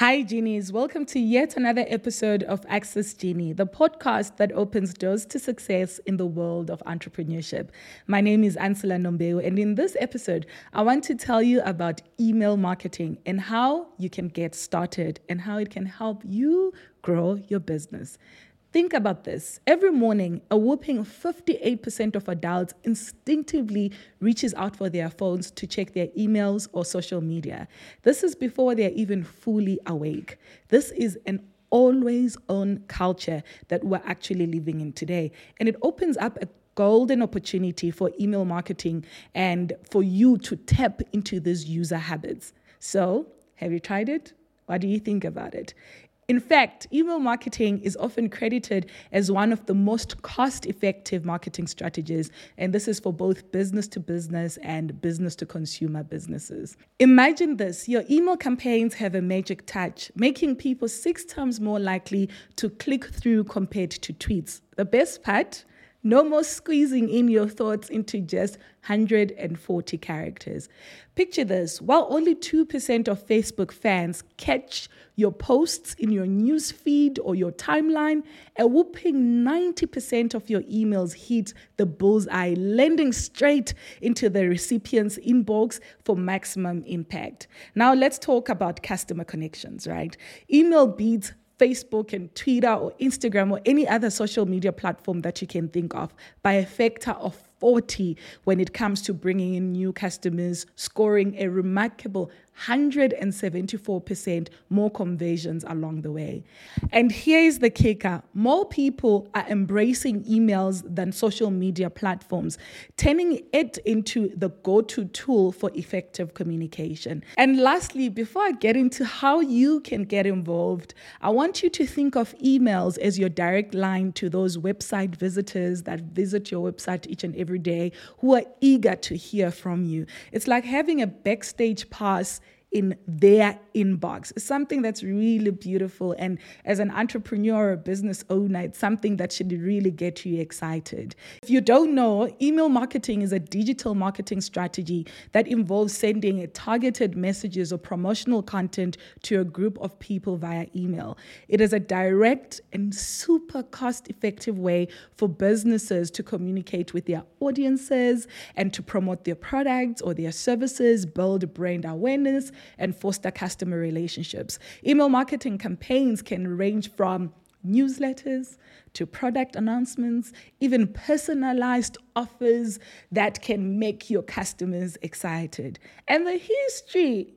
Hi, Genies. Welcome to yet another episode of Access Genie, the podcast that opens doors to success in the world of entrepreneurship. My name is Ancillar Nombewu, and in this episode, I want to tell you about email marketing and how you can get started and how it can help you grow your business. Think about this. Every morning, a whopping 58% of adults instinctively reaches out for their phones to check their emails or social media. This is before they're even fully awake. This is an always on culture that we're actually living in today. And it opens up a golden opportunity for email marketing and for you to tap into these user habits. So, have you tried it? What do you think about it? In fact, email marketing is often credited as one of the most cost effective marketing strategies, and this is for both business to business and business to consumer businesses. Imagine this your email campaigns have a magic touch, making people six times more likely to click through compared to tweets. The best part? No more squeezing in your thoughts into just 140 characters. Picture this while only 2% of Facebook fans catch your posts in your news feed or your timeline, a whooping 90% of your emails hit the bullseye, landing straight into the recipient's inbox for maximum impact. Now, let's talk about customer connections, right? Email beats Facebook and Twitter or Instagram or any other social media platform that you can think of by a factor of 40 when it comes to bringing in new customers, scoring a remarkable 174% more conversions along the way. And here is the kicker more people are embracing emails than social media platforms, turning it into the go to tool for effective communication. And lastly, before I get into how you can get involved, I want you to think of emails as your direct line to those website visitors that visit your website each and every day who are eager to hear from you. It's like having a backstage pass in their inbox. It's something that's really beautiful. And as an entrepreneur or business owner, it's something that should really get you excited. If you don't know, email marketing is a digital marketing strategy that involves sending targeted messages or promotional content to a group of people via email. It is a direct and super cost effective way for businesses to communicate with their audiences and to promote their products or their services, build brand awareness and foster customer relationships. Email marketing campaigns can range from newsletters to product announcements, even personalized offers that can make your customers excited. And the history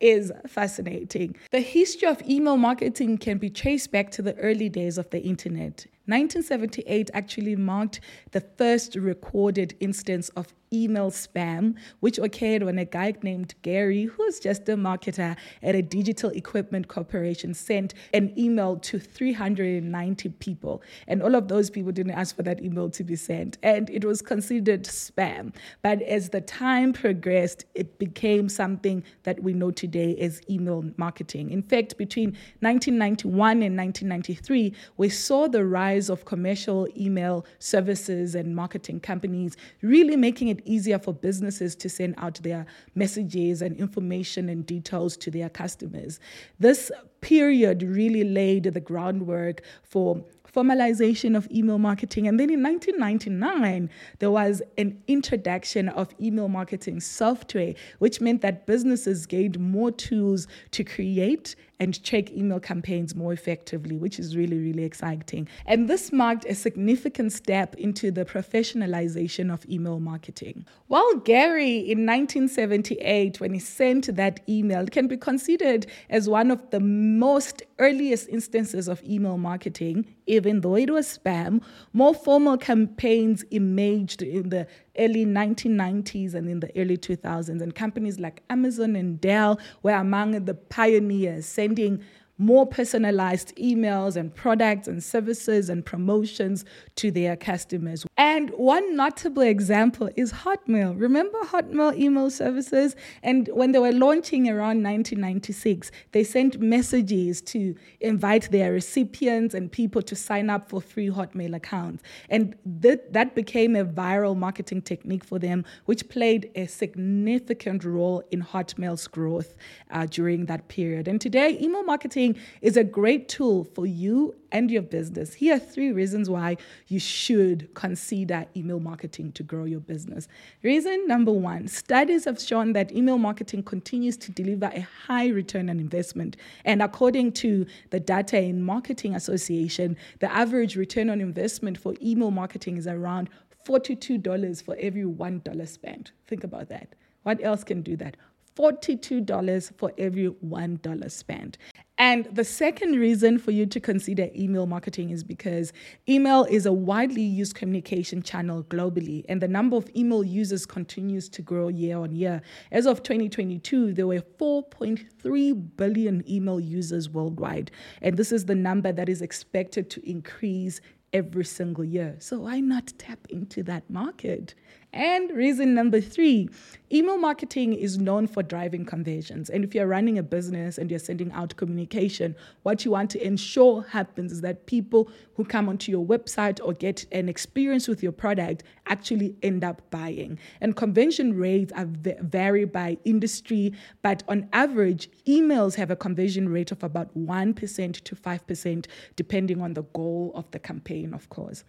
is fascinating. The history of email marketing can be traced back to the early days of the internet. 1978 actually marked the first recorded instance of email spam, which occurred when a guy named Gary, who was just a marketer at a digital equipment corporation, sent an email to 390 people. And all of those people didn't ask for that email to be sent. And it was considered spam. But as the time progressed, it became something that we know today as email marketing. In fact, between 1991 and 1993, we saw the rise of commercial email services and marketing companies really making it it easier for businesses to send out their messages and information and details to their customers. This period really laid the groundwork for formalization of email marketing. And then in 1999, there was an introduction of email marketing software, which meant that businesses gained more tools to create and check email campaigns more effectively, which is really, really exciting. And this marked a significant step into the professionalization of email marketing. While Gary in 1978, when he sent that email, can be considered as one of the most earliest instances of email marketing, even though it was spam, more formal campaigns emerged in the early 1990s and in the early 2000s. And companies like Amazon and Dell were among the pioneers, sending more personalized emails and products and services and promotions to their customers. And one notable example is Hotmail. Remember Hotmail email services? And when they were launching around 1996, they sent messages to invite their recipients and people to sign up for free Hotmail accounts. And th- that became a viral marketing technique for them, which played a significant role in Hotmail's growth uh, during that period. And today, email marketing is a great tool for you and your business. Here are three reasons why you should consider email marketing to grow your business. Reason number one studies have shown that email marketing continues to deliver a high return on investment. And according to the Data and Marketing Association, the average return on investment for email marketing is around $42 for every $1 spent. Think about that. What else can do that? $42 for every $1 spent. And the second reason for you to consider email marketing is because email is a widely used communication channel globally, and the number of email users continues to grow year on year. As of 2022, there were 4.3 billion email users worldwide, and this is the number that is expected to increase every single year. So why not tap into that market? And reason number three email marketing is known for driving conversions. And if you're running a business and you're sending out communication, what you want to ensure happens is that people who come onto your website or get an experience with your product actually end up buying. And conversion rates are vary by industry, but on average, emails have a conversion rate of about 1% to 5%, depending on the goal of the campaign, of course.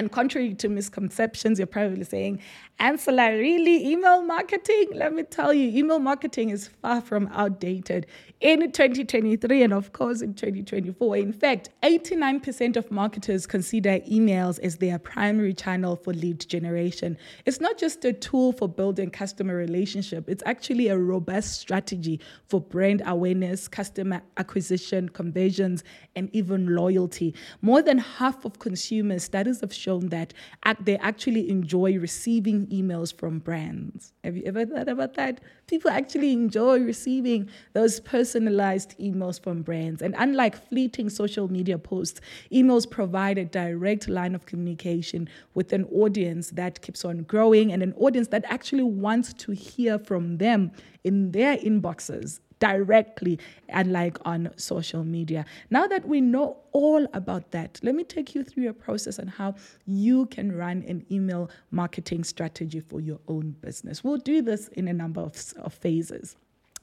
And contrary to misconceptions, you're probably saying, Ancillar, really? Email marketing? Let me tell you, email marketing is far from outdated in 2023 and, of course, in 2024. In fact, 89% of marketers consider emails as their primary channel for lead generation. It's not just a tool for building customer relationship, it's actually a robust strategy for brand awareness, customer acquisition, conversions, and even loyalty. More than half of consumers, studies have shown that they actually enjoy receiving emails from brands. Have you ever thought about that? People actually enjoy receiving those personalized emails from brands. And unlike fleeting social media posts, emails provide a direct line of communication with an audience that keeps on growing and an audience that actually wants to hear from them in their inboxes directly, and like on social media. Now that we know all about that, let me take you through a process on how you can run an email marketing strategy for your own business. We'll do this in a number of, of phases.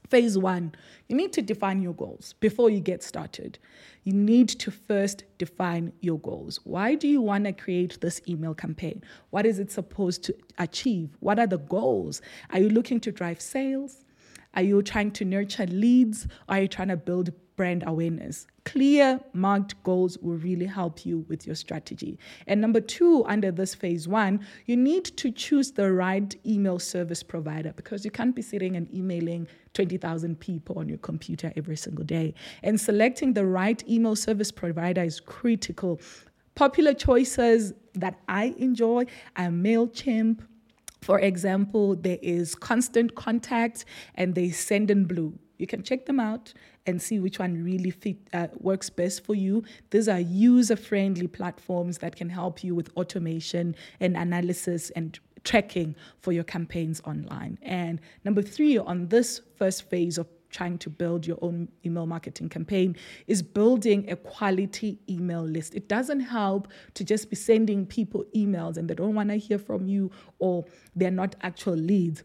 Phase one, you need to define your goals before you get started. You need to first define your goals. Why do you want to create this email campaign? What is it supposed to achieve? What are the goals? Are you looking to drive sales? Are you trying to nurture leads? Are you trying to build brand awareness? Clear marked goals will really help you with your strategy. And number two, under this phase one, you need to choose the right email service provider because you can't be sitting and emailing 20,000 people on your computer every single day. And selecting the right email service provider is critical. Popular choices that I enjoy are MailChimp, for example, there is Constant Contact and they Sendinblue. You can check them out and see which one really fit, uh, works best for you. These are user friendly platforms that can help you with automation and analysis and tracking for your campaigns online. And number three, on this first phase of trying to build your own email marketing campaign is building a quality email list. It doesn't help to just be sending people emails and they don't want to hear from you or they're not actual leads.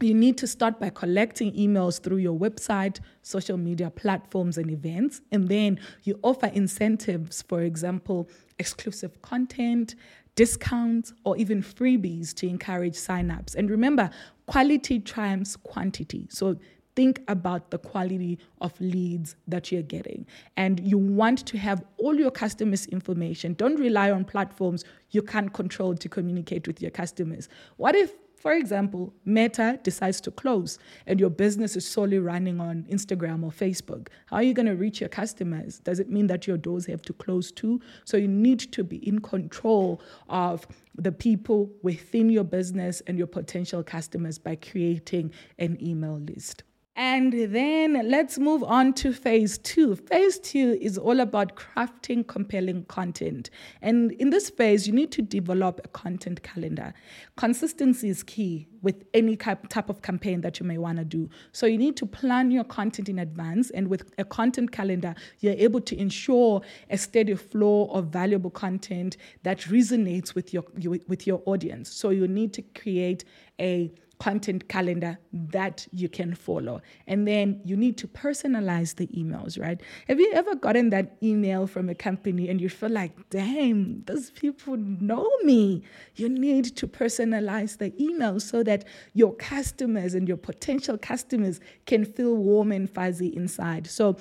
You need to start by collecting emails through your website, social media platforms, and events. And then you offer incentives, for example, exclusive content, discounts, or even freebies to encourage signups. And remember, quality triumphs quantity. So think about the quality of leads that you're getting. And you want to have all your customers' information. Don't rely on platforms you can't control to communicate with your customers. What if for example, Meta decides to close and your business is solely running on Instagram or Facebook. How are you going to reach your customers? Does it mean that your doors have to close too? So you need to be in control of the people within your business and your potential customers by creating an email list. And then let's move on to phase two. Phase two is all about crafting compelling content. And in this phase, you need to develop a content calendar. Consistency is key with any type of campaign that you may want to do. So you need to plan your content in advance. And with a content calendar, you're able to ensure a steady flow of valuable content that resonates with your, with your audience. So you need to create a content calendar that you can follow. And then you need to personalize the emails, right? Have you ever gotten that email from a company and you feel like, damn, those people know me? You need to personalize the email so that your customers and your potential customers can feel warm and fuzzy inside. So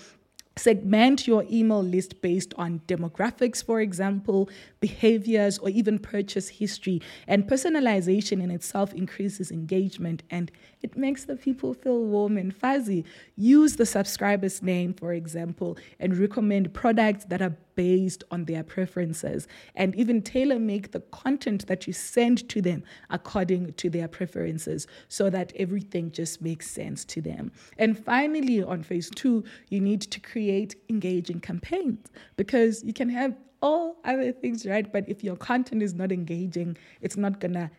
Segment your email list based on demographics, for example, behaviors, or even purchase history. And personalization in itself increases engagement and it makes the people feel warm and fuzzy. Use the subscriber's name, for example, and recommend products that are based on their preferences and even tailor make the content that you send to them according to their preferences so that everything just makes sense to them. And finally, on phase two, you need to create engaging campaigns because you can have all other things, right? But if your content is not engaging, it's not gonna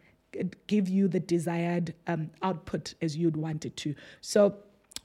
give you the desired um, output as you'd want it to. So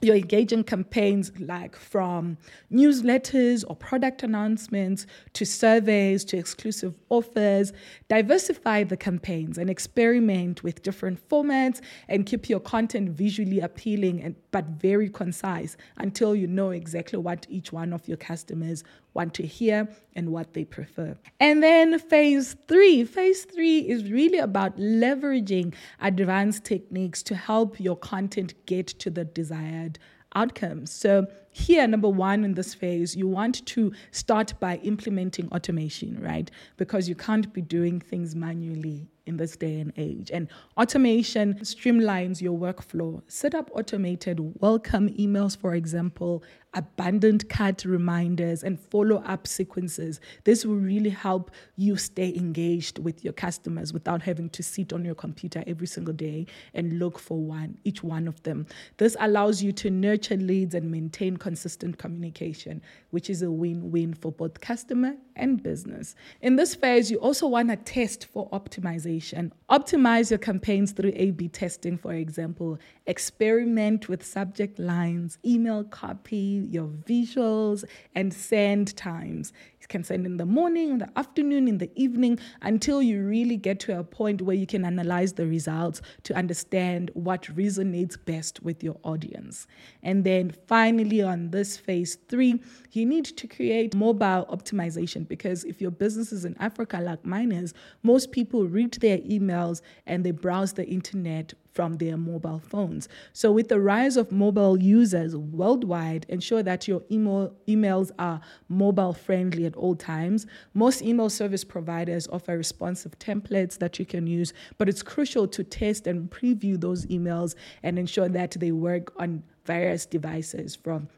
you're engaging campaigns like from newsletters or product announcements to surveys to exclusive offers. Diversify the campaigns and experiment with different formats and keep your content visually appealing and but very concise until you know exactly what each one of your customers want to hear and what they prefer. And then phase three. Phase three is really about leveraging advanced techniques to help your content get to the desired outcomes. So, here, number one in this phase, you want to start by implementing automation, right? Because you can't be doing things manually in this day and age. And automation streamlines your workflow. Set up automated welcome emails, for example, abandoned cart reminders, and follow up sequences. This will really help you stay engaged with your customers without having to sit on your computer every single day and look for one, each one of them. This allows you to nurture leads and maintain consistent communication, which is a win win for both customer and business. In this phase, you also want to test for optimization. Optimize your campaigns through A B testing, for example. Experiment with subject lines, email copy, your visuals, and send times. Can send in the morning, in the afternoon, in the evening, until you really get to a point where you can analyze the results to understand what resonates best with your audience. And then finally, on this phase three, you need to create mobile optimization because if your business is in Africa, like mine is, most people read their emails and they browse the internet from their mobile phones. So, with the rise of mobile users worldwide, ensure that your email, emails are mobile friendly at all times. Most email service providers offer responsive templates that you can use, but it's crucial to test and preview those emails and ensure that they work on various devices from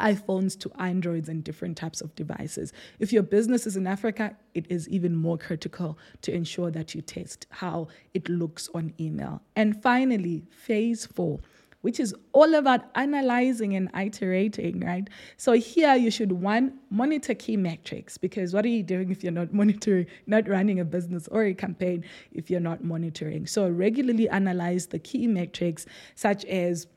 iPhones to Androids and different types of devices. If your business is in Africa, it is even more critical to ensure that you test how it looks on email. And finally, phase four which is all about analyzing and iterating, right? So here you should one monitor key metrics because what are you doing if you're not monitoring, not running a business or a campaign if you're not monitoring? So regularly analyze the key metrics such as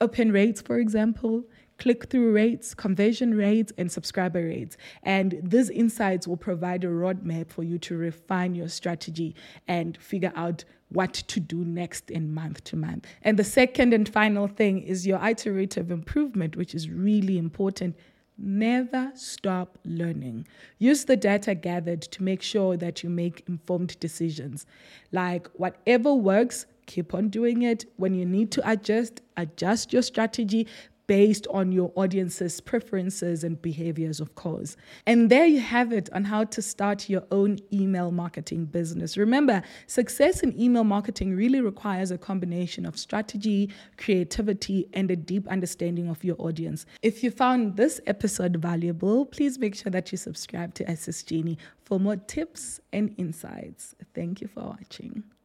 open rates, for example, click through rates, conversion rates, and subscriber rates. And these insights will provide a roadmap for you to refine your strategy and figure out what to do next in month to month. And the second and final thing is your iterative improvement, which is really important. Never stop learning. Use the data gathered to make sure that you make informed decisions. Like whatever works, keep on doing it. When you need to adjust, adjust your strategy, based on your audience's preferences and behaviors, of course. And there you have it on how to start your own email marketing business. Remember, success in email marketing really requires a combination of strategy, creativity, and a deep understanding of your audience. If you found this episode valuable, please make sure that you subscribe to Access Genie for more tips and insights. Thank you for watching.